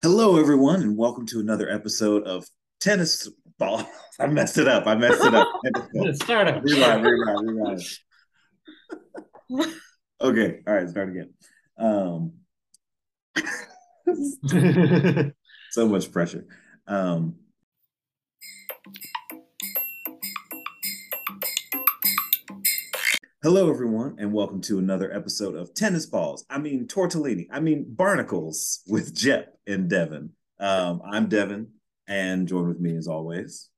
Hello, everyone, and welcome to another episode of Tennis Ball. I messed it up. I messed it up. Start up. rewind, rewind, rewind. okay, all right, start again. Um, so much pressure. Um, hello, everyone, and welcome to another episode of Tennis Balls. I mean, Tortellini. I mean, Barnacles with Jep and Devin. Um, I'm Devin, and join with me as always.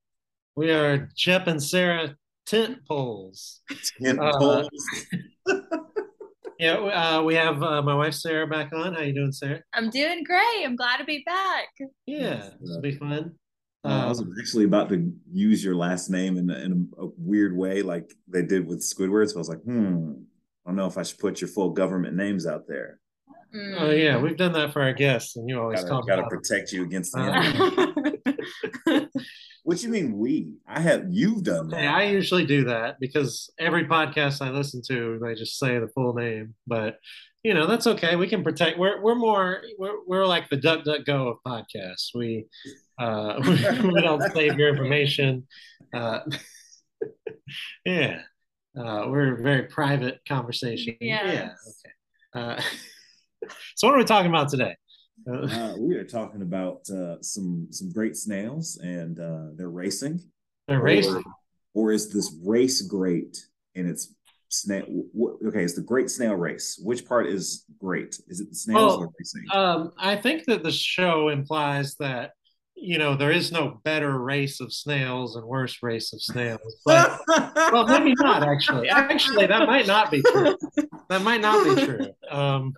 we are Jep and Sarah tent poles. Tent Uh, poles. Yeah, uh, we have uh, my wife Sarah back on. How you doing, Sarah? I'm doing great. I'm glad to be back. Yeah, this will be fun. Uh, I was Um, actually about to use your last name in, a- in a, a weird way, like they did with Squidward. So I was like, hmm, I don't know if I should put your full government names out there. Mm. oh yeah, we've done that for our guests, and you always Gotta, gotta protect you against the Uh, enemy. What you mean we? I have you've done that. Okay, I usually do that because every podcast I listen to, they just say the full name. But you know, that's okay. We can protect. We're we're more we're we're like the duck duck go of podcasts. We uh we don't save your information. Uh, yeah, uh, we're a very private conversation. Yeah. Okay. Uh, so what are we talking about today? Uh, Uh, we are talking about uh, some some great snails and uh, they're racing. they're racing. Or, or is this race great and it's snail? wh- Okay, it's the Great Snail Race. Which part is great? Is it the snails Oh, or racing? Um, I think that the show implies that you know there is no better race of snails and worse race of snails. But well, maybe not actually. Actually, that might not be true. That might not be true. Um,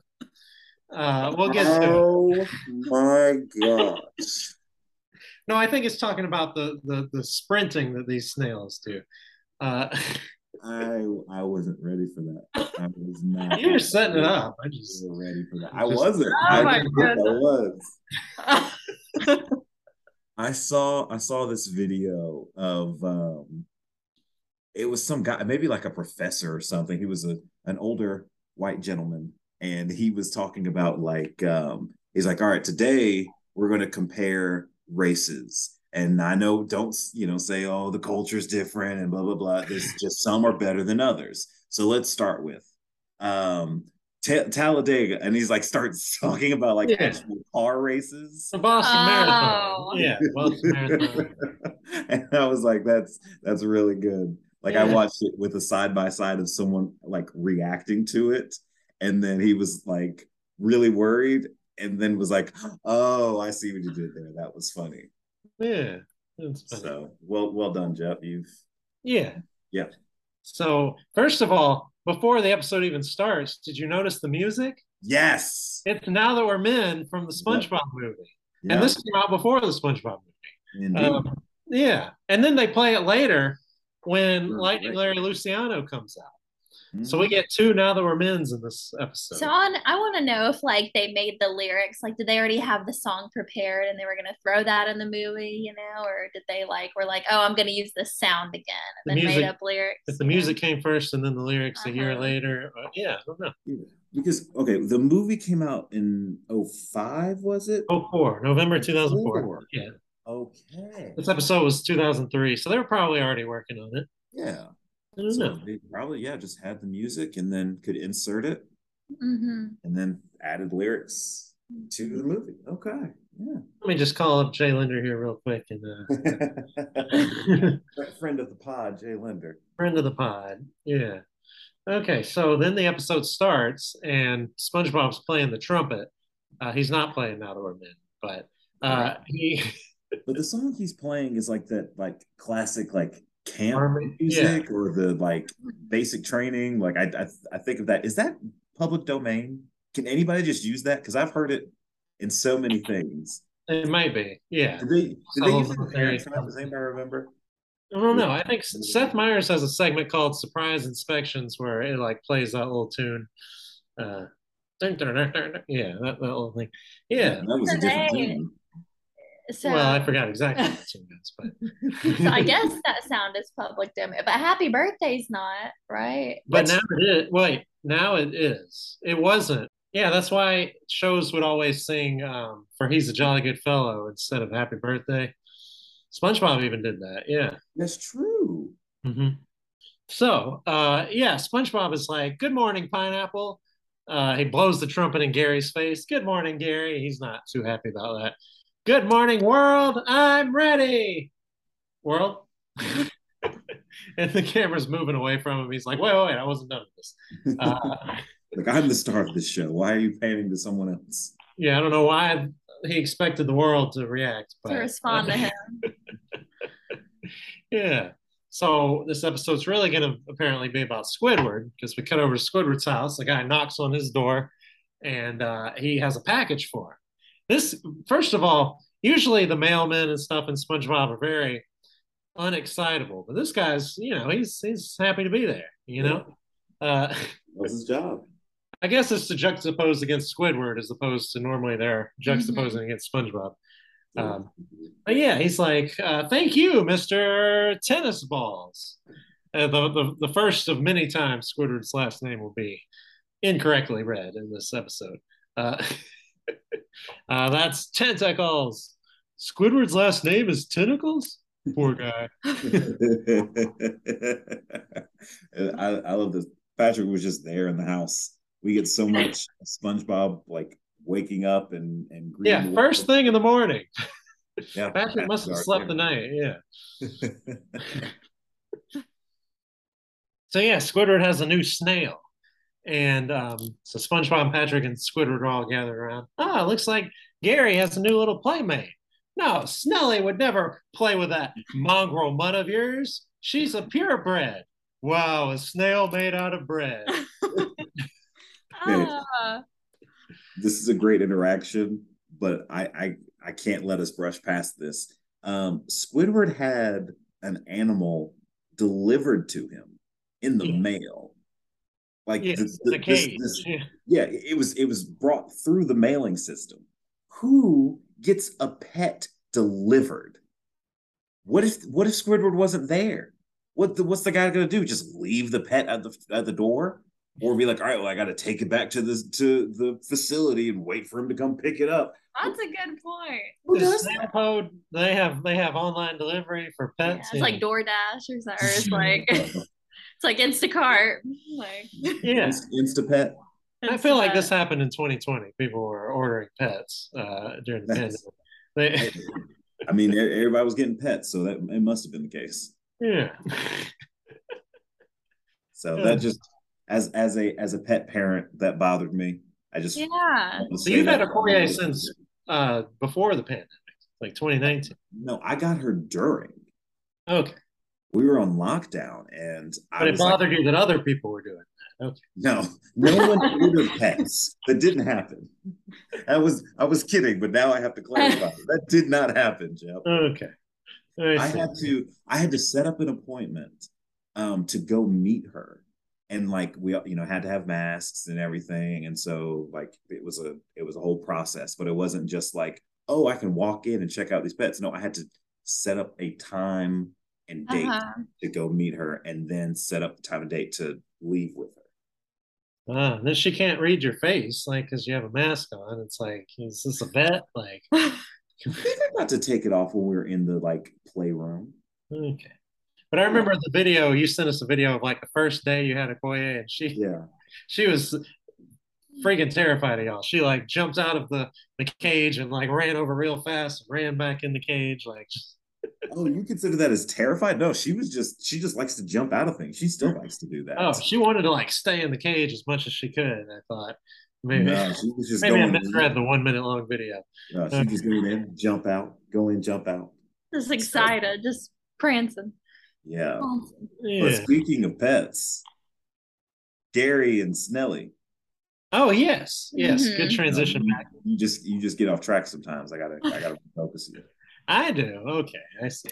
uh, we'll get to. Oh my gosh. No, I think it's talking about the the, the sprinting that these snails do. Uh, I I wasn't ready for that. I was not. you were setting it up. I just wasn't ready for that. I Just- wasn't. Oh I, my I was. I saw I saw this video of um it was some guy, maybe like a professor or something. He was a an older white gentleman, and he was talking about like um he's like, all right, today we're gonna compare races. And I know don't you know say, oh, the culture's different and blah blah blah. There's just some are better than others. So let's start with um Ta- Talladega, and he's like starts talking about like Yeah. actual car races. the Boston Oh. Marathon. Yeah, Boston Marathon. and I was like, that's that's really good. Like I watched it with a side by side of someone like reacting to it, and then he was like really worried, and then was like, "Oh, I see what you did there. That was funny." Yeah, that's funny. So well, well done, Jeff. You've Yeah. Yeah. So, first of all, before the episode even starts, did you notice the music? yes, It's Now That We're Men from the SpongeBob movie. yeah, And this came out before the SpongeBob movie. indeed. Um, yeah. And then they play it later when. Lightning Larry Luciano comes out. Mm-hmm. So we get two Now That We're Men's in this episode. So on, I want to know if like they made the lyrics, like did they already have the song prepared and they were gonna throw that in the movie, you know, or did they like were like, oh, I'm gonna use this sound again The then music- made up lyrics? if the music came first and then the lyrics a year Uh-huh. later, uh, yeah, I don't know. because okay, the movie came out in 05, was it? Oh, four, November 2004. Four. Yeah. Okay, This episode was 2003. So they were probably already working on it. yeah. I don't So know. they probably yeah just had the music and then could insert it hmm and then added lyrics to the movie. Okay, yeah. Let me just call up Jay Lender here real quick and uh, Friend of the pod, Jay Lender. friend of the pod. Yeah. Okay, so then the episode starts and SpongeBob's playing the trumpet. Uh, he's not playing Now That We're Men, but uh, he But the song he's playing is like that, like classic, like camp Army- music or the like basic training. Like I, I, I think of that. Is that public domain? Can anybody just use that? Because I've heard it in so many things. it might be. Yeah. Did they? Did they use it in Parent Trap? Does anybody remember? I don't know. I think Seth Meyers has a segment called Surprise Inspections where it like plays that little tune. Uh, dun, dun, dun, dun, dun. yeah, that, that little thing. Yeah. that was a different tune. So, Well, I forgot exactly what the tune is, but so I guess that sound is public domain, but Happy Birthday's not right. But Which- now it is. Wait, now it is. It wasn't Yeah, that's why shows would always sing um, for "He's a Jolly Good Fellow" instead of "Happy Birthday." SpongeBob even did that. Yeah. That's true. hmm So, uh, yeah, SpongeBob is like, "Good morning, pineapple." Uh, he blows the trumpet in Gary's face. Good morning, Gary. He's not too happy about that. Good morning, world. I'm ready. World. and the camera's moving away from him. He's like, wait, wait, wait I wasn't done with this. Uh, Like I'm the star of this show. Why are you panning to someone else? yeah, I don't know why he expected the world to react, but to respond to him. yeah. So this episode's really going to apparently be about Squidward because we cut over to Squidward's house. The guy knocks on his door, and uh, he has a package for him. This, first of all, usually the mailmen and stuff in SpongeBob are very unexcitable, but this guy's, you know, he's he's happy to be there. You know, uh, What's his job? I guess it's to juxtapose against Squidward as opposed to normally they're juxtaposing against SpongeBob. Um, but yeah, he's like, uh, "Thank you, Mister Tennis Balls." Uh, the, the the first of many times Squidward's last name will be incorrectly read in this episode. Uh, uh, that's tentacles. Squidward's last name is Tentacles. Poor guy. I, I love this. Patrick was just there in the house. We get so much SpongeBob like waking up and and Yeah, the first thing in the morning. Yeah, Patrick must have Dark slept the night. Yeah. So yeah, Squidward has a new snail, and um, so SpongeBob, Patrick, and Squidward are all gathered around. Ah, looks like Gary has a new little playmate. No, Snellie would never play with that mongrel mutt of yours. She's a purebred. Wow, a snail made out of bread. Ah, this is a great interaction, but I I, I can't let us brush past this. Um, Squidward had an animal delivered to him in the Yeah. mail. Like Yes, the- in the- a this- this- Yeah. yeah, it was it was brought through the mailing system. Who gets a pet delivered? What if what if Squidward wasn't there? What the, what's the guy gonna do? Just leave the pet at the at the door, or be like, all right, well, I got to take it back to the to the facility and wait for him to come pick it up. that's a good point. Who does snail code, they have they have online delivery for Yeah, pets. it's like and- DoorDash or something. Or it's like it's like Instacart. Like yeah. Inst- Instapet. I feel like this happened in 2020. People were ordering pets uh, during the pandemic. They, I mean, everybody was getting pets, so that it must have been the case. yeah. So Yeah. that just as as a as a pet parent that bothered me. I just Yeah. So you've had that. a Poirier since uh, before the pandemic, like 2019. No, I got her during. Okay, We were on lockdown, and I but it was like, bothered you that other people were doing that. Okay, no, no one ordered pets. That didn't happen. I was I was kidding, but now I have to clarify. That did not happen, Jeff. okay. I I had to I had to set up an appointment um to go meet her. And like we you know had to have masks and everything. And so like it was a it was a whole process, but it wasn't just like, oh, I can walk in and check out these pets. No, I had to set up a time and date Uh-huh. to go meet her and then set up the time and date to leave with her. Ah, then she can't read your face, like, because you have a mask on. It's like, is this a vet? Like, We got to take it off when we were in the like playroom. okay. But I remember the video. You sent us a video of like the first day you had a Koye, and she Yeah. she was freaking terrified of y'all. She like jumped out of the the cage and like ran over real fast and ran back in the cage. Like, Oh, you consider that as terrified? No, she was just she just likes to jump out of things. She still likes to do that. oh, she wanted to like stay in the cage as much as she could. I thought maybe No, she was just maybe I going misread in. the one minute long video. No, she just going in, jump out, go in, jump out. Just excited, just prancing. Yeah. Prancing. But speaking of pets, Gary and Snellie, Oh yes, yes. Mhm. Good transition um, back. You just you just get off track sometimes. I gotta I gotta focus you. I do. Okay, I see.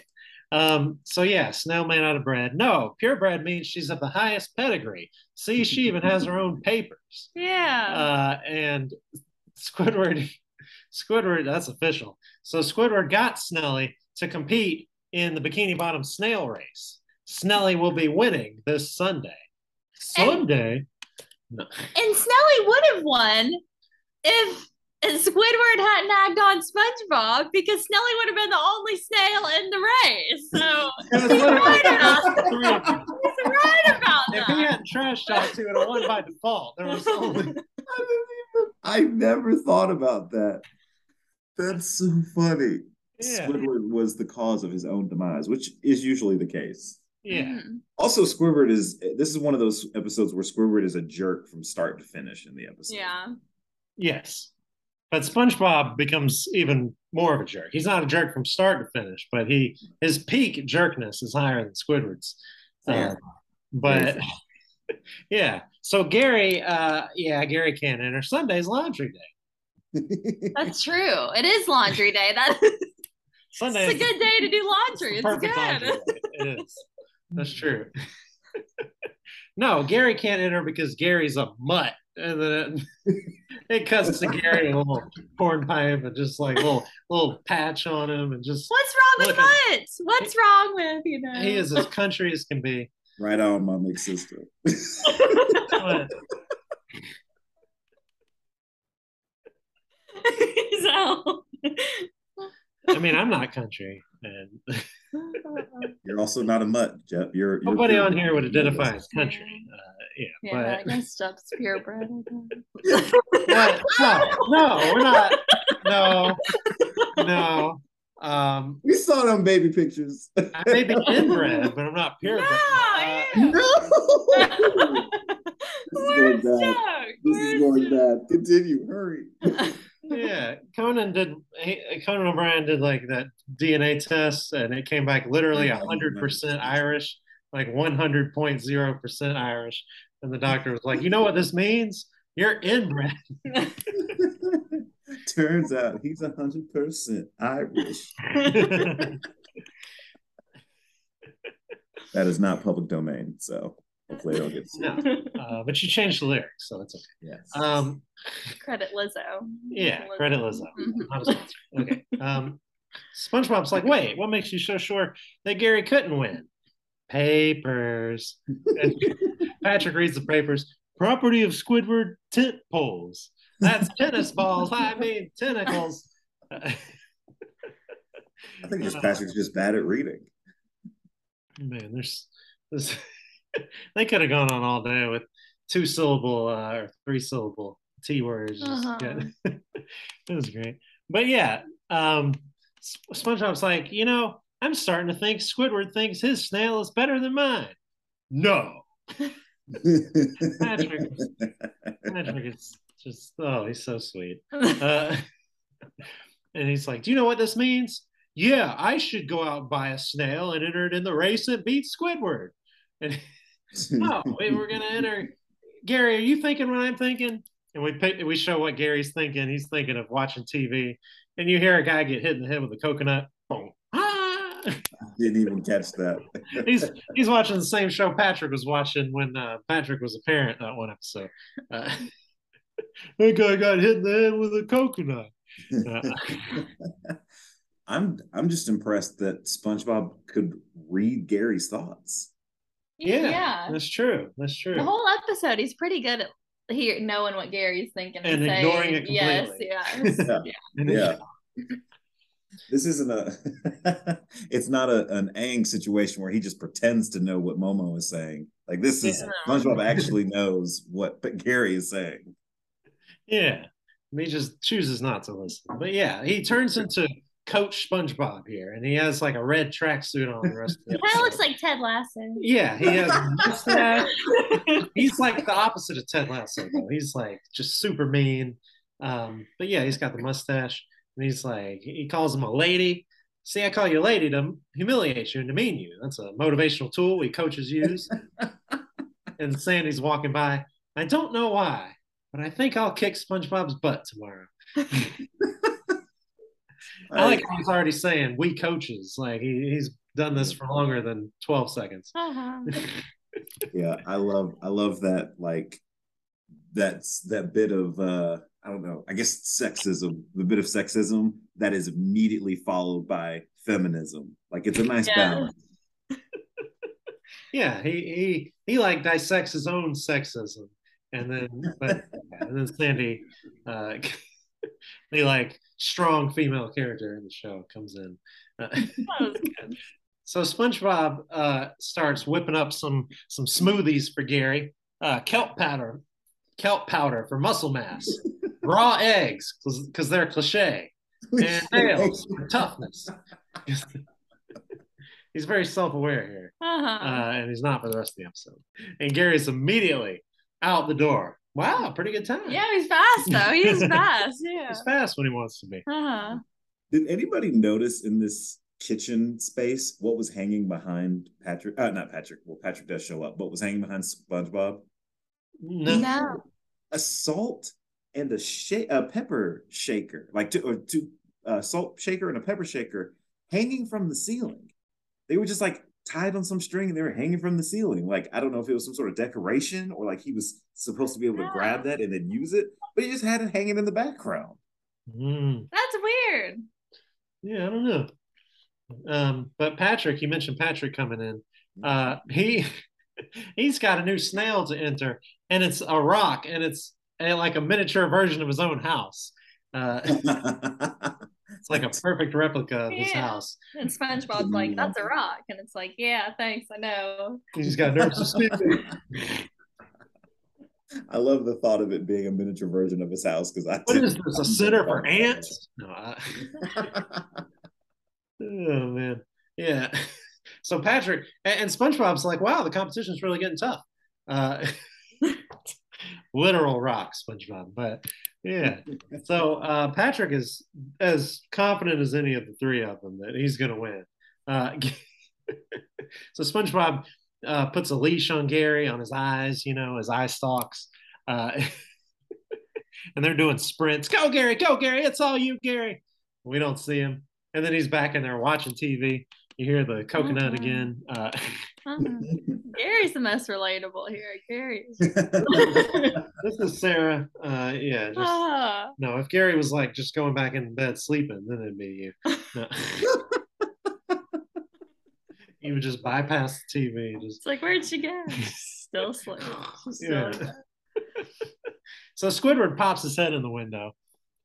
Um, so yeah, snail made out of bread. No, purebred means she's of the highest pedigree. See, she even has her own papers. Yeah. Uh, and Squidward, Squidward, that's official. So Squidward got Snellie to compete in the Bikini Bottom snail race. Snellie will be winning this Sunday. Sunday? No. and Snellie would have won if Squidward hadn't hacked on SpongeBob because Snellie would have been the only snail in the race. So he's right about, he's right about If he hadn't trash talked, he would have won by default. There was only I never thought about that. That's so funny. yeah, Squidward was the cause of his own demise, which is usually the case. yeah. Mhm. Also, Squidward is this is one of those episodes where Squidward is a jerk from start to finish in the episode. Yeah. Yes. But SpongeBob becomes even more of a jerk. He's not a jerk from start to finish, but he his peak jerkness is higher than Squidward's. Fair. Uh, but yeah. So Gary, uh, yeah, Gary can't enter. Sunday's laundry day. That's true. It is laundry day. That Sunday it's a good day to do laundry. It's perfect laundry good. day. It is. That's true. No, Gary can't enter because Gary's a mutt. And then it, it cuts to Gary with a little corn pipe and just like a little little patch on him and just What's wrong with Look mutts? What's wrong with you know? he is as country as can be. right on, my big sister. So. I mean, I'm not country, and You're also not a mutt, Jeff. You're, you're nobody on here would identify as country. Uh, yeah, Yeah, I but guess Stuff's purebred. What? no, no, we're not. No, no. Um, We saw them baby pictures. I may be inbred, but I'm not purebred. No, Uh, no. This is Where's going bad. Chuck? This is going Chuck? bad. Continue. Hurry. yeah, Conan did. He, Conan O'Brien did like that DNA test, and it came back literally oh, hundred percent Irish, like one hundred point zero percent Irish. And the doctor was like, "You know what this means? You're inbred." Turns out he's a hundred percent Irish. That is not public domain, so hopefully I don't get sued. no, uh, but you changed the lyrics, so it's okay. Yes. Um, Credit Lizzo. yeah, credit Lizzo. Not a sponsor. Okay. Um, SpongeBob's like, wait, what makes you so sure that Gary couldn't win? Papers. Patrick reads the papers. Property of Squidward tent poles. That's tennis balls. I mean tentacles. I think this Patrick's just bad at reading. Man, there's this. they could have gone on all day with two syllable uh, or three syllable T words. Uh-huh. it was great. But yeah, um, SpongeBob's like, you know, I'm starting to think Squidward thinks his snail is better than mine. No, Patrick. Patrick is just oh, he's so sweet. Uh, and he's like, Do you know what this means? Yeah, I should go out and buy a snail and enter it in the race and beat Squidward. And no, we were gonna enter. Gary, are you thinking what I'm thinking? And we pick, we show what Gary's thinking. He's thinking of watching TV, and you hear a guy get hit in the head with a coconut. Boom. Ah! Didn't even catch that. he's he's watching the same show Patrick was watching when uh, Patrick was a parent that one episode. Uh, that guy got hit in the head with a coconut. Uh, I'm I'm just impressed that SpongeBob could read Gary's thoughts. Yeah, yeah. that's true. That's true. The whole episode, he's pretty good at here knowing what Gary's thinking And saying. ignoring it completely. yes. Yeah. And Yeah. This isn't a it's not a, an Aang situation where he just pretends to know what Momo is saying. Like this is Yeah. SpongeBob actually knows what Gary is saying. Yeah. He just chooses not to listen. But yeah, he turns into Coach SpongeBob here, and he has like a red tracksuit on the rest of the Kind of looks like Ted Lasso. Yeah, he has a mustache. he's like the opposite of Ted Lasso, though. He's like just super mean. Um, but yeah, he's got the mustache, and he's like he calls him a lady. See, I call you a lady to humiliate you and demean you. That's a motivational tool we coaches use. and Sandy's walking by. I don't know why, but I think I'll kick SpongeBob's butt tomorrow. I like how he's already saying we coaches. Like he, he's done this for longer than 12 seconds. Uh-huh. yeah, I love I love that like that's that bit of uh I don't know, I guess sexism, the bit of sexism that is immediately followed by feminism. Like it's a nice Yeah. balance. Yeah, he he he like dissects his own sexism and then but and then Sandy, uh, the like strong female character in the show comes in. Uh, so SpongeBob uh, starts whipping up some some smoothies for Gary. Uh, kelp powder, kelp powder for muscle mass. Raw eggs because they're cliche, and nails for toughness. he's very self-aware here, Uh-huh. uh, and he's not for the rest of the episode. And Gary's immediately out the door. Wow, pretty good time. yeah, he's fast though. He's fast. Yeah. he's fast when he wants to be. Uh-huh. Did anybody notice in this kitchen space what was hanging behind Patrick? Uh, not Patrick. Well, Patrick does show up, but was hanging behind SpongeBob No, No. a salt and a shake, a pepper shaker, like two or two uh, salt shaker and a pepper shaker hanging from the ceiling. They were just like tied on some string and they were hanging from the ceiling. Like I don't know if it was some sort of decoration or like he was supposed to be able to grab that and then use it, but he just had it hanging in the background. Mm, That's weird. yeah, I don't know. Um, but Patrick, you mentioned Patrick coming in. Uh, he he's got a new snail to enter, and it's a rock, and it's a, like a miniature version of his own house. Uh, it's like a perfect replica of his Yeah. house. And SpongeBob's like, that's a rock. And it's like, yeah, thanks, I know. He's got nerves of steel. I love the thought of it being a miniature version of his house because I. What is this? A center for ants? No. I, oh man, yeah. So Patrick and, and SpongeBob's like, wow, the competition's really getting tough. Uh, literal rock, SpongeBob, but yeah. So uh, Patrick is as confident as any of the three of them that he's going to win. Uh, so SpongeBob uh, puts a leash on Gary on his eyes, you know, his eye stalks. Uh, and they're doing sprints. Go, Gary, go, Gary. It's all you, Gary. We don't see him. And then he's back in there watching TV. You hear the coconut Mhm. again. Uh, Uh-huh. Gary's the most relatable here. Gary. this is Sarah. Uh, yeah, just Ah. no. If Gary was like just going back in bed sleeping, then it'd be you. No. you would just bypass the TV. Just It's like, where'd she go? Still asleep. She's still Yeah. in so Squidward pops his head in the window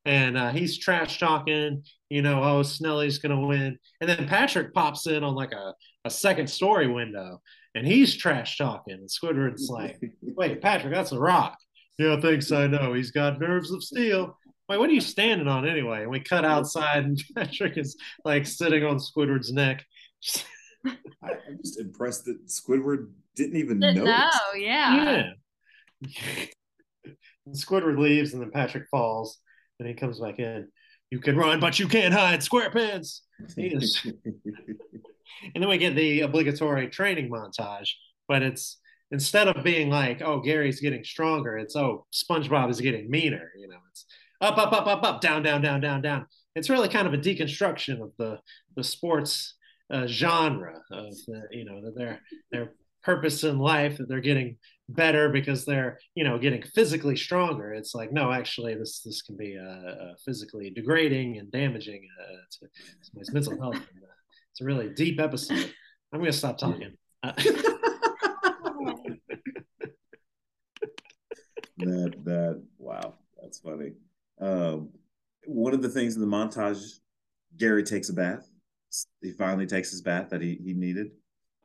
and uh, he's trash talking, you know, oh, Snellie's going to win. And then Patrick pops in on like a, a second story window and he's trash talking. And Squidward's like, wait, Patrick, that's a rock. Yeah, thanks. I know. He's got nerves of steel. Wait, what are you standing on anyway? And we cut outside and Patrick is like sitting on Squidward's neck. I, I'm just impressed that Squidward didn't even Didn't know, yeah. Yeah. and Squidward leaves, and then Patrick falls, and he comes back in. You can run, but you can't hide, SquarePants. He is- And then we get the obligatory training montage, but it's instead of being like, "Oh, Gary's getting stronger," it's "Oh, SpongeBob is getting meaner." You know, it's up, up, up, up, up, down, down, down, down, down. It's really kind of a deconstruction of the the sports uh, genre of the, you know their their purpose in life that they're getting better because they're you know getting physically stronger it's like no actually this this can be uh, uh, physically degrading and damaging uh, to somebody's mental health and, uh, it's a really deep episode i'm going to stop talking uh, that that wow, that's funny. Um, one of the things in the montage, Gary takes a bath. He finally takes his bath that he he needed.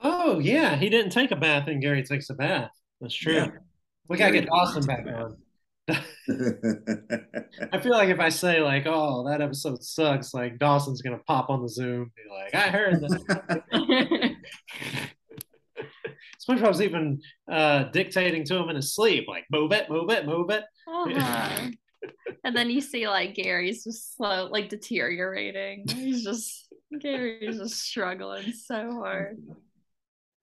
oh yeah he didn't take a bath and gary takes a bath that's true Yeah. we gotta Gary get dawson back on I feel like if I say like, "Oh, that episode sucks," like Dawson's gonna pop on the Zoom, be like, "I heard that." SpongeBob's even uh, dictating to him in his sleep, like, "Move it, move it, move it." Uh-huh. and then you see like Gary's just slow, like deteriorating. He's just Gary's just struggling so hard.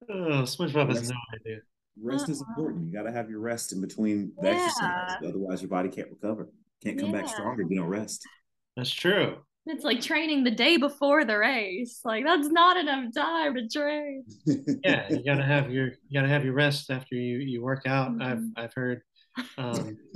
Oh, SpongeBob has no idea. Rest is important. You got to have your rest in between the Yeah. exercise. Otherwise, your body can't recover. Can't come back stronger if you don't rest. That's true. It's like training the day before the race. Like that's not enough time to train. Yeah, you gotta have your you gotta have your rest after you you work out. I've I've heard. Um,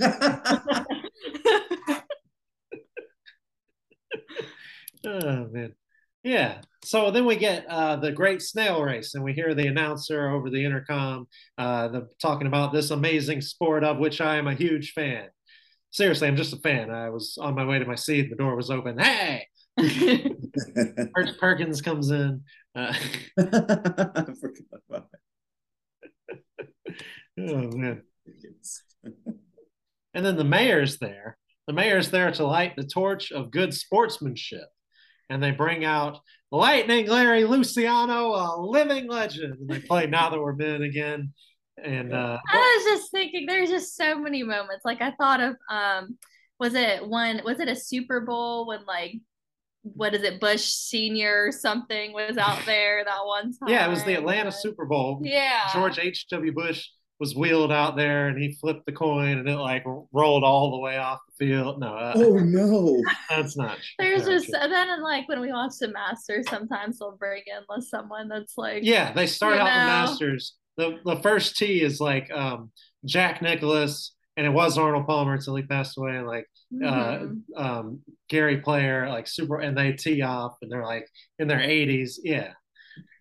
oh man. Yeah. So then we get uh, the Great Snail Race, and we hear the announcer over the intercom uh, the, talking about this amazing sport of which I am a huge fan. Seriously, I'm just a fan. I was on my way to my seat, the door was open. Hey, Per- Perkins comes in. Uh, I forgot about oh man! And then the mayor's there. The mayor's there to light the torch of good sportsmanship. And they bring out Lightning Larry Luciano, a living legend. And they play Now That We're Men again. And uh, I was just thinking, there's just so many moments. Like I thought of, um, was it one? Was it a Super Bowl when like, what is it, Bush Senior or something was out there that one time? yeah, it was the Atlanta Super Bowl. Yeah. George H.W. Bush was wheeled out there and he flipped the coin and it like rolled all the way off the field. No, uh, oh no! that's not. There's not just true. and then like when we watch the Masters, sometimes they'll bring in like, someone that's like Yeah, they start You out the? Masters. The the first tee is like um, Jack Nicklaus, and it was Arnold Palmer until he passed away. And like uh, mhm. um, Gary Player, like super, and they tee off, and they're like in their 80s. Yeah,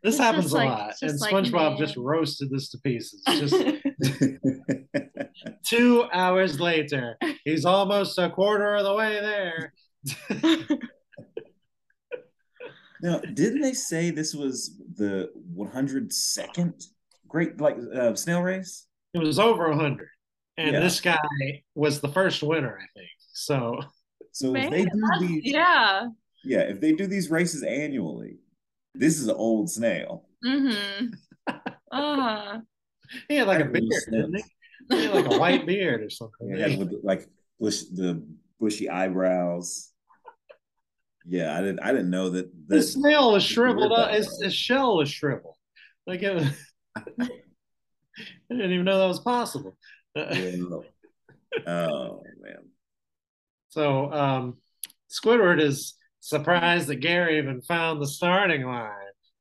this It's happens a like- lot, and like, SpongeBob man. just roasted this to pieces. Just two hours later, he's almost a quarter of the way there. now, didn't they say this was the 102nd Great like uh, snail race? It was over hundred, and Yeah. this guy was the first winner, I think. So So Man, if they do these, yeah. yeah, if they do these races annually, this is an old snail. Mm-hmm. Uh-huh. he had like a That really beard, didn't he? He had like a white beard or something. Yeah, with like bush the bushy eyebrows. Yeah, I didn't. I didn't know that. The snail was shriveled up. that His, his shell was shriveled. Like it was. I didn't even know that was possible. Yeah. oh man. So um, Squidward is surprised that Gary even found the starting line.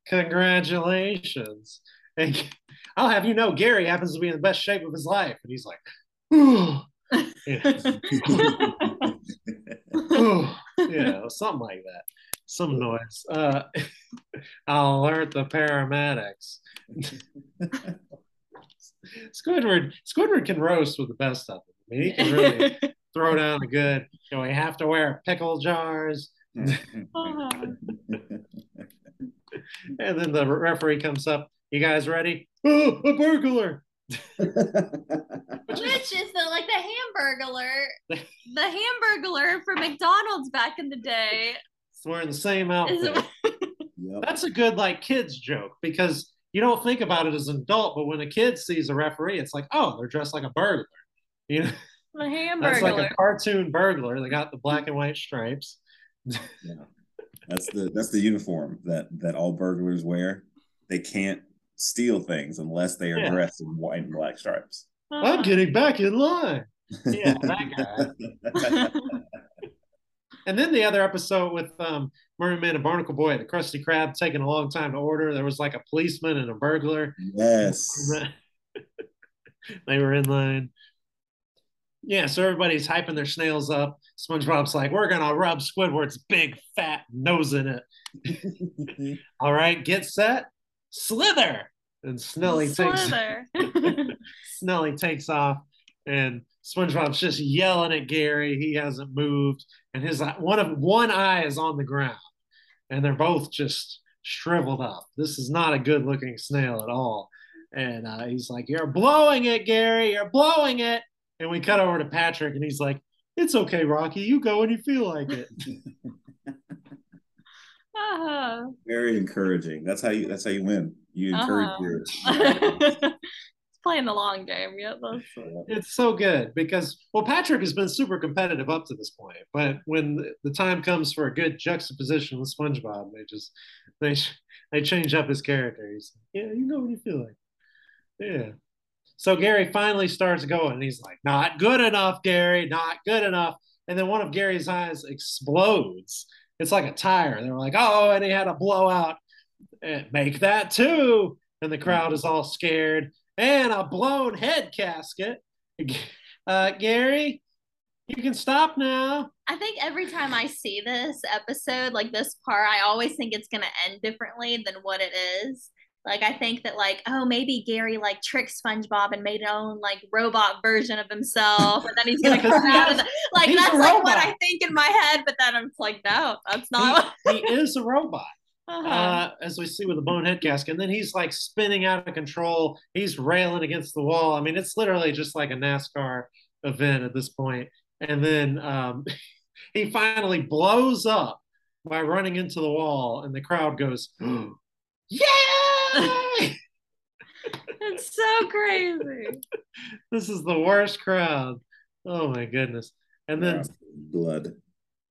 Congratulations. And I'll have you know, Gary happens to be in the best shape of his life. And he's like, "Ooh." yeah, "Ooh." yeah, something like that. Some noise. Uh, I'll alert the paramedics. Squidward, Squidward can roast with the best of them. I mean, he can really throw down a good. You know, we have to wear pickle jars. Mm-hmm. and then the referee comes up. You guys ready? Oh, a burglar! Which is the like the hamburglar, the hamburglar for McDonald's back in the day. It's wearing the same outfit. Yep. That's a good like kids joke because you don't think about it as an adult, but when a kid sees a referee, it's like, oh, they're dressed like a burglar. You know, the that's like a cartoon burglar. They got the black and white stripes. Yeah. That's the that's the uniform that that all burglars wear. They can't steal things unless they are Yeah. dressed in white and black stripes. Uh-huh. I'm getting back in line. Yeah, that guy. And then the other episode with um, Merman and Barnacle Boy, at the Krusty Krab taking a long time to order. There was like a policeman and a burglar. yes. they were in line. Yeah, so everybody's hyping their snails up. SpongeBob's like, "We're gonna rub Squidward's big fat nose in it." All right, get set, slither, and Snellie takes Slither. Snellie takes off, and SpongeBob's just yelling at Gary. He hasn't moved, and his one of one eye is on the ground, and they're both just shriveled up. This is not a good looking snail at all. And uh, he's like, "You're blowing it, Gary. You're blowing it." And we cut over to Patrick, and he's like, "It's okay, Rocky. You go when you feel like it." uh-huh. Very encouraging. That's how you that's how you win. You encourage Uh-huh. your it's playing the long game. Yeah, that's it's so good because well patrick has been super competitive up to this point but when the, the time comes for a good juxtaposition with spongebob they just they they change up his character he's like, yeah you know what you feel like yeah so gary finally starts going. And he's like not good enough gary not good enough. And then one of gary's eyes explodes. It's like a tire. They were like oh and he had a blowout. Make that too and the crowd is all scared. And a blown head gasket. Uh, Gary, you can stop now. I think every time I see this episode, like this part, I always think it's gonna end differently than what it is. Like I think that like oh maybe Gary like tricked SpongeBob and made his own like robot version of himself and then he's gonna Yeah, come out of the like he's that's like what robot. I think in my head but then I'm like no that's not he, he is a robot. uh-huh. uh, as we see with the bonehead cask, and then he's like spinning out of control. He's railing against the wall. I mean, it's literally just like a NASCAR event at this point. And then um, he finally blows up by running into the wall, and the crowd goes, "Yay!" it's so crazy. this is the worst crowd. Oh my goodness! And then blood.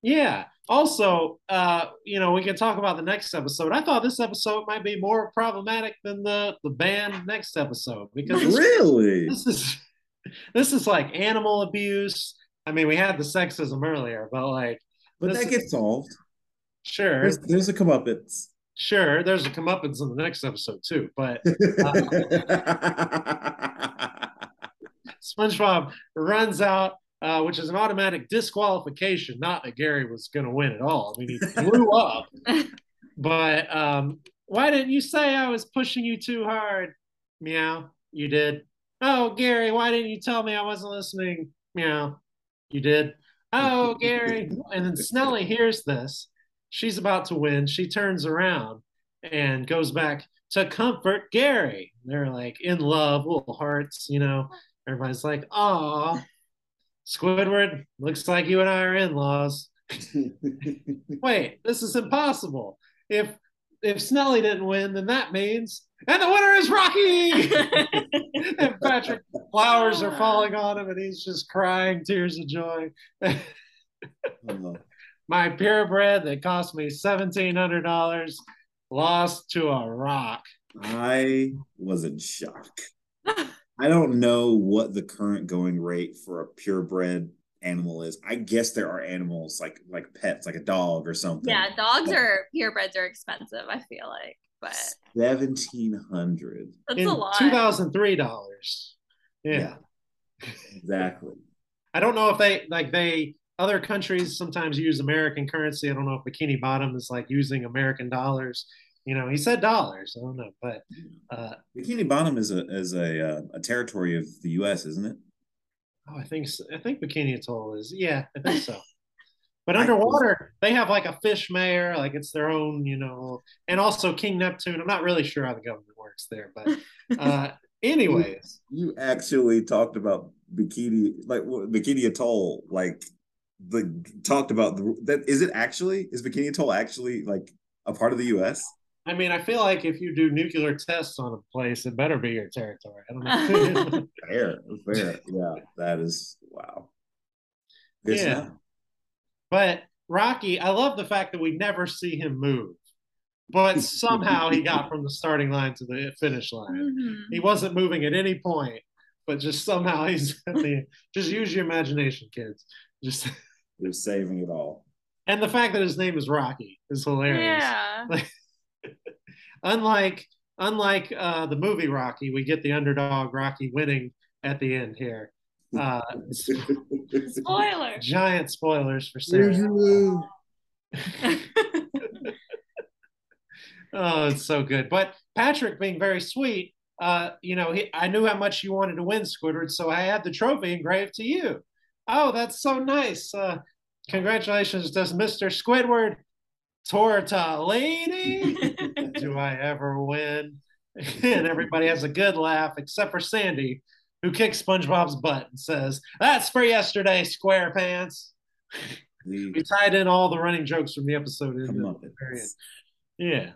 Yeah. Also, uh, you know, we can talk about the next episode. I thought this episode might be more problematic than the the band next episode because this, Really? this is this is like animal abuse. I mean, we had the sexism earlier, but like, But that that is- gets solved. sure, There's, there's a comeuppance. Sure, there's a comeuppance in the next episode too. But SpongeBob runs out, uh, which is an automatic disqualification. Not that Gary was going to win at all. I mean, he blew up. But um, why didn't you say I was pushing you too hard? Meow. You did. Oh, Gary, why didn't you tell me I wasn't listening? Meow. You did. Oh, Gary. And then Snellie hears this. She's about to win. She turns around and goes back to comfort Gary. They're like in love, little hearts, you know. Everybody's like, "Aw, Squidward, looks like you and I are in-laws." Wait, this is impossible. If if Snellie didn't win, then that means, and the winner is Rocky. and Patrick flowers are falling on him, and he's just crying tears of joy. Oh. My purebred that cost me seventeen hundred dollars lost to a rock. I was in shock. I don't know what the current going rate for a purebred animal is. I guess there are animals like like pets, like a dog or something. yeah, dogs are purebreds are expensive, I feel like. But seventeen hundred. that's in a lot. two thousand three dollars. Yeah. exactly. I don't know if they like they other countries sometimes use American currency. I don't know if Bikini Bottom is like using American dollars. You know, he said dollars. I don't know, but uh, Bikini Bottom is a is a uh, a territory of the U.S., isn't it? oh, I think so. I think Bikini Atoll is. Yeah, I think so. But underwater, they have like a fish mayor, like it's their own, you know, and also King Neptune. I'm not really sure how the government works there, but uh, anyways, You actually talked about bikini, like Bikini Atoll, like the talked about the that. Is it actually is Bikini Atoll actually like a part of the U.S.? I mean, I feel like if you do nuclear tests on a place, it better be your territory. I don't know. Fair, fair. Yeah, that is wow. Good Yeah. know. But Rocky, I love the fact that we never see him move, but somehow he got from the starting line to the finish line. Mhm. He wasn't moving at any point, but just somehow he's the. Just use your imagination, kids. Just They're saving it all. and the fact that his name is Rocky is hilarious. Yeah. Unlike unlike uh, the movie Rocky, we get the underdog Rocky winning at the end here. Uh, Spoiler. giant spoilers for Sarah. Oh, it's so good. But Patrick being very sweet, uh, you know, he, I knew how much you wanted to win, Squidward, so I had the trophy engraved to you. Oh, that's so nice. Uh, congratulations, does Mr. Squidward Tortellini? Do I ever win? and everybody has a good laugh, except for Sandy, who kicks SpongeBob's butt and says, That's for yesterday, SquarePants. The We tied in all the running jokes from the episode into the very end. comeuppance. Yeah.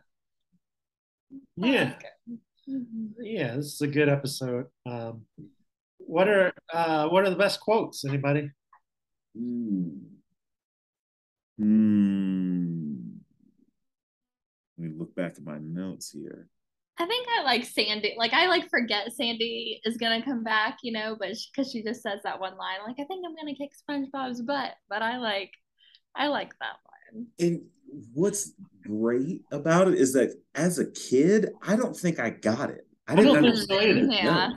Yeah. Mhm. Yeah, this is a good episode. Um, what are uh, what are the best quotes? Anybody? Hmm. Hmm. Let me look back at my notes here. I think I like Sandy. Like I like forget Sandy is gonna come back, you know, but because she just says that one line, like I think I'm gonna kick SpongeBob's butt. But I like, I like that line. And what's great about it is that as a kid, I don't think I got it. I I didn't don't understand. it. either. Yeah.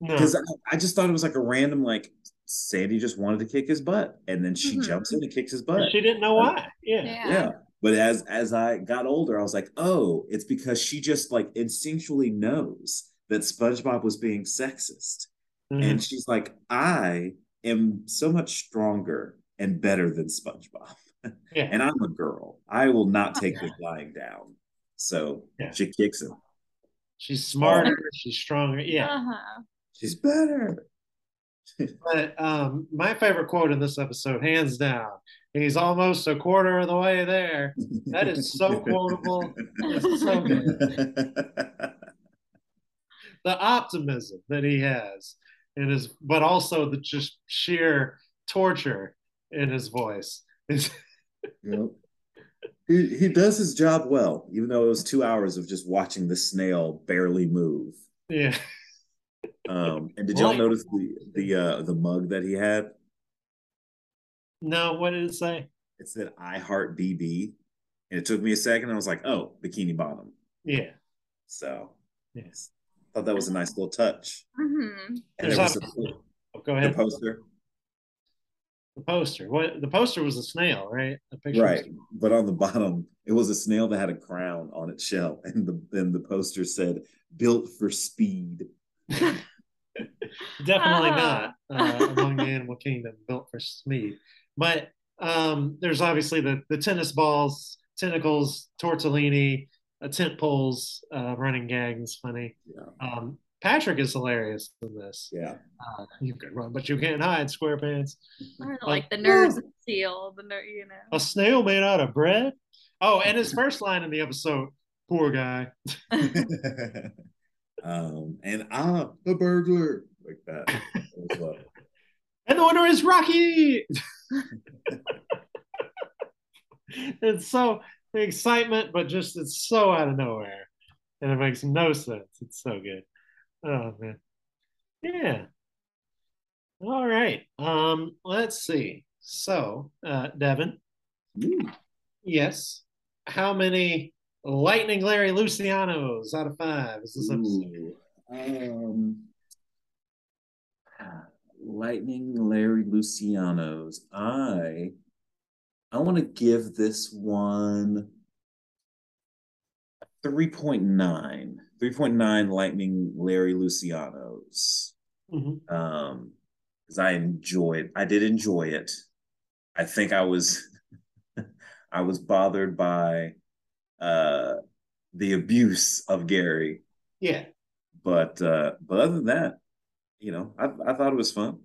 No. Because I, I just thought it was like a random, like Sandy just wanted to kick his butt, and then she Mhm. jumps in and kicks his butt. She didn't know why. Yeah. Yeah. yeah. But as as I got older, I was like, oh, it's because she just like instinctually knows that SpongeBob was being sexist. Mhm. And she's like, I am so much stronger and better than SpongeBob. yeah. And I'm a girl. I will not take this lying down. So Yeah. she kicks him. She's smarter. She's stronger. Yeah. Uh-huh. She's better. But um, my favorite quote in this episode, hands down, he's almost a quarter of the way there. That is so quotable. It's so good. The optimism that he has in his, but also the just sheer torture in his voice. Yep. He, he does his job well, even though it was two hours of just watching the snail barely move. yeah. Um, and did y'all Right. notice the the uh, the mug that he had? No, what did it say? It said "I heart BB," and it took me a second. I was like, "Oh, Bikini Bottom." Yeah. So, Yes. I thought that was a nice little touch. Mhm. And There's there was obviously- a, Oh, go ahead. the poster, The poster. What the poster was a snail, right? A picture. right? But on the bottom, it was a snail that had a crown on its shell, and the and the poster said "Built for Speed." Definitely Ah. not uh, among the animal kingdom, built for speed. But um, there's obviously the the tennis balls, tentacles, tortellini, uh, tent poles, uh, running gag is funny. Yeah, Um, Patrick is hilarious in this. yeah. Uh, you can run, but you can't hide, SquarePants. Or like the nerves of steel, the ner- you know. A snail made out of bread. Oh, and his first line in the episode, poor guy. um, and ah, the burglar, like that. Was And the winner is Rocky. it's so the excitement, but just it's so out of nowhere, and it makes no sense. It's so good. Oh man, yeah. All right. Um, let's see. So, uh, Devin, Ooh. yes. How many Lightning Larry Lucianos out of five is this? Ooh. Um, Lightning Larry Luciano's. I I want to give this one 3.9. 3.9 Lightning Larry Luciano's. Mhm. Um, because I enjoyed I did enjoy it. I think I was I was bothered by uh the abuse of Gary Yeah. but uh but other than that you know i, I thought it was fun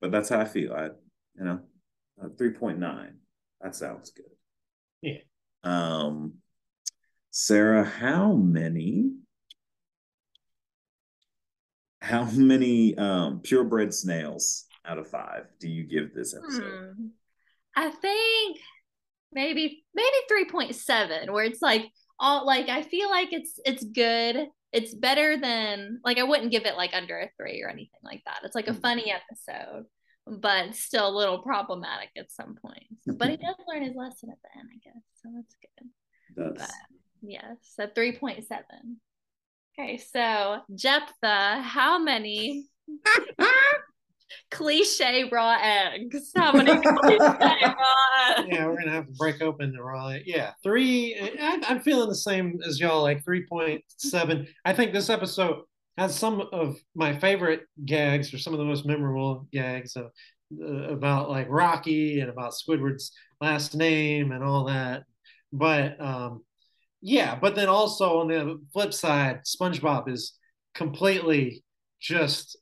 but that's how i feel i you know uh, 3.9 that sounds good Yeah. um sarah how many how many um purebred snails out of five do you give this episode Hmm. I think maybe maybe 3.7 where it's like all like I feel like it's it's good. It's better than like I wouldn't give it like under a 3 or anything like that. It's like a Mhm. funny episode, but still a little problematic at some points. But he does learn his lesson at the end, I guess. So that's good. that's Yes, so 3.7. Okay, so Jephthah, how many cliche raw eggs? How many cliche raw eggs? yeah, we're gonna have to break open the raw. Egg. Yeah, three. I, I'm feeling the same as y'all, like three point seven. I think this episode has some of my favorite gags, or some of the most memorable gags of, uh, about like Rocky and about Squidward's last name and all that. But um, yeah, but then also on the flip side, SpongeBob is completely just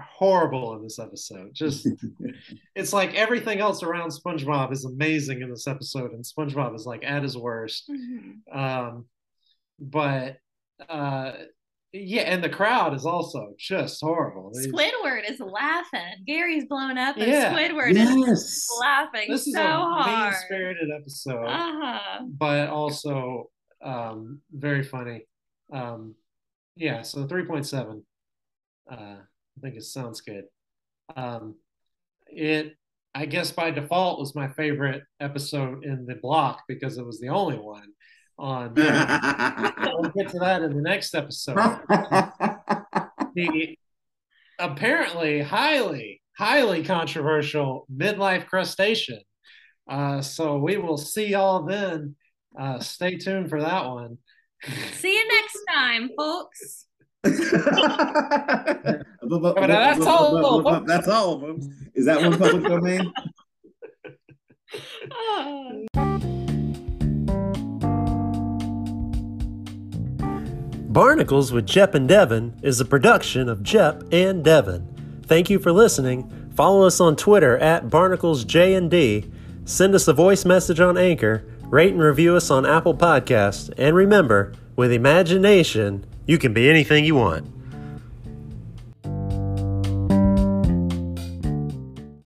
horrible in this episode. Just it's like everything else around SpongeBob is amazing in this episode, and SpongeBob is like at his worst. Mhm. Um, but uh, yeah, and the crowd is also just horrible. They- Squidward is laughing. Gary's blown up, and Yeah. Squidward is laughing This is so a hard. mean spirited episode, Uh-huh. but also um, very funny. Um, yeah, so three point seven. Uh, I think it sounds good. Um, it, I guess by default, was my favorite episode in the block because it was the only one on. we'll get to that in the next episode. The apparently highly, highly controversial midlife crustacean. Uh, so we will see y'all then. Uh, stay tuned for that one. See you next time, folks. That's all. That's all. of them. Is that one public domain? Barnacles with Jep and Devin is a production of Jep and Devin. Thank you for listening. Follow us on Twitter at BarnaclesJD. Send us a voice message on Anchor. Rate and review us on Apple Podcasts. And remember, with imagination, you can be anything you want.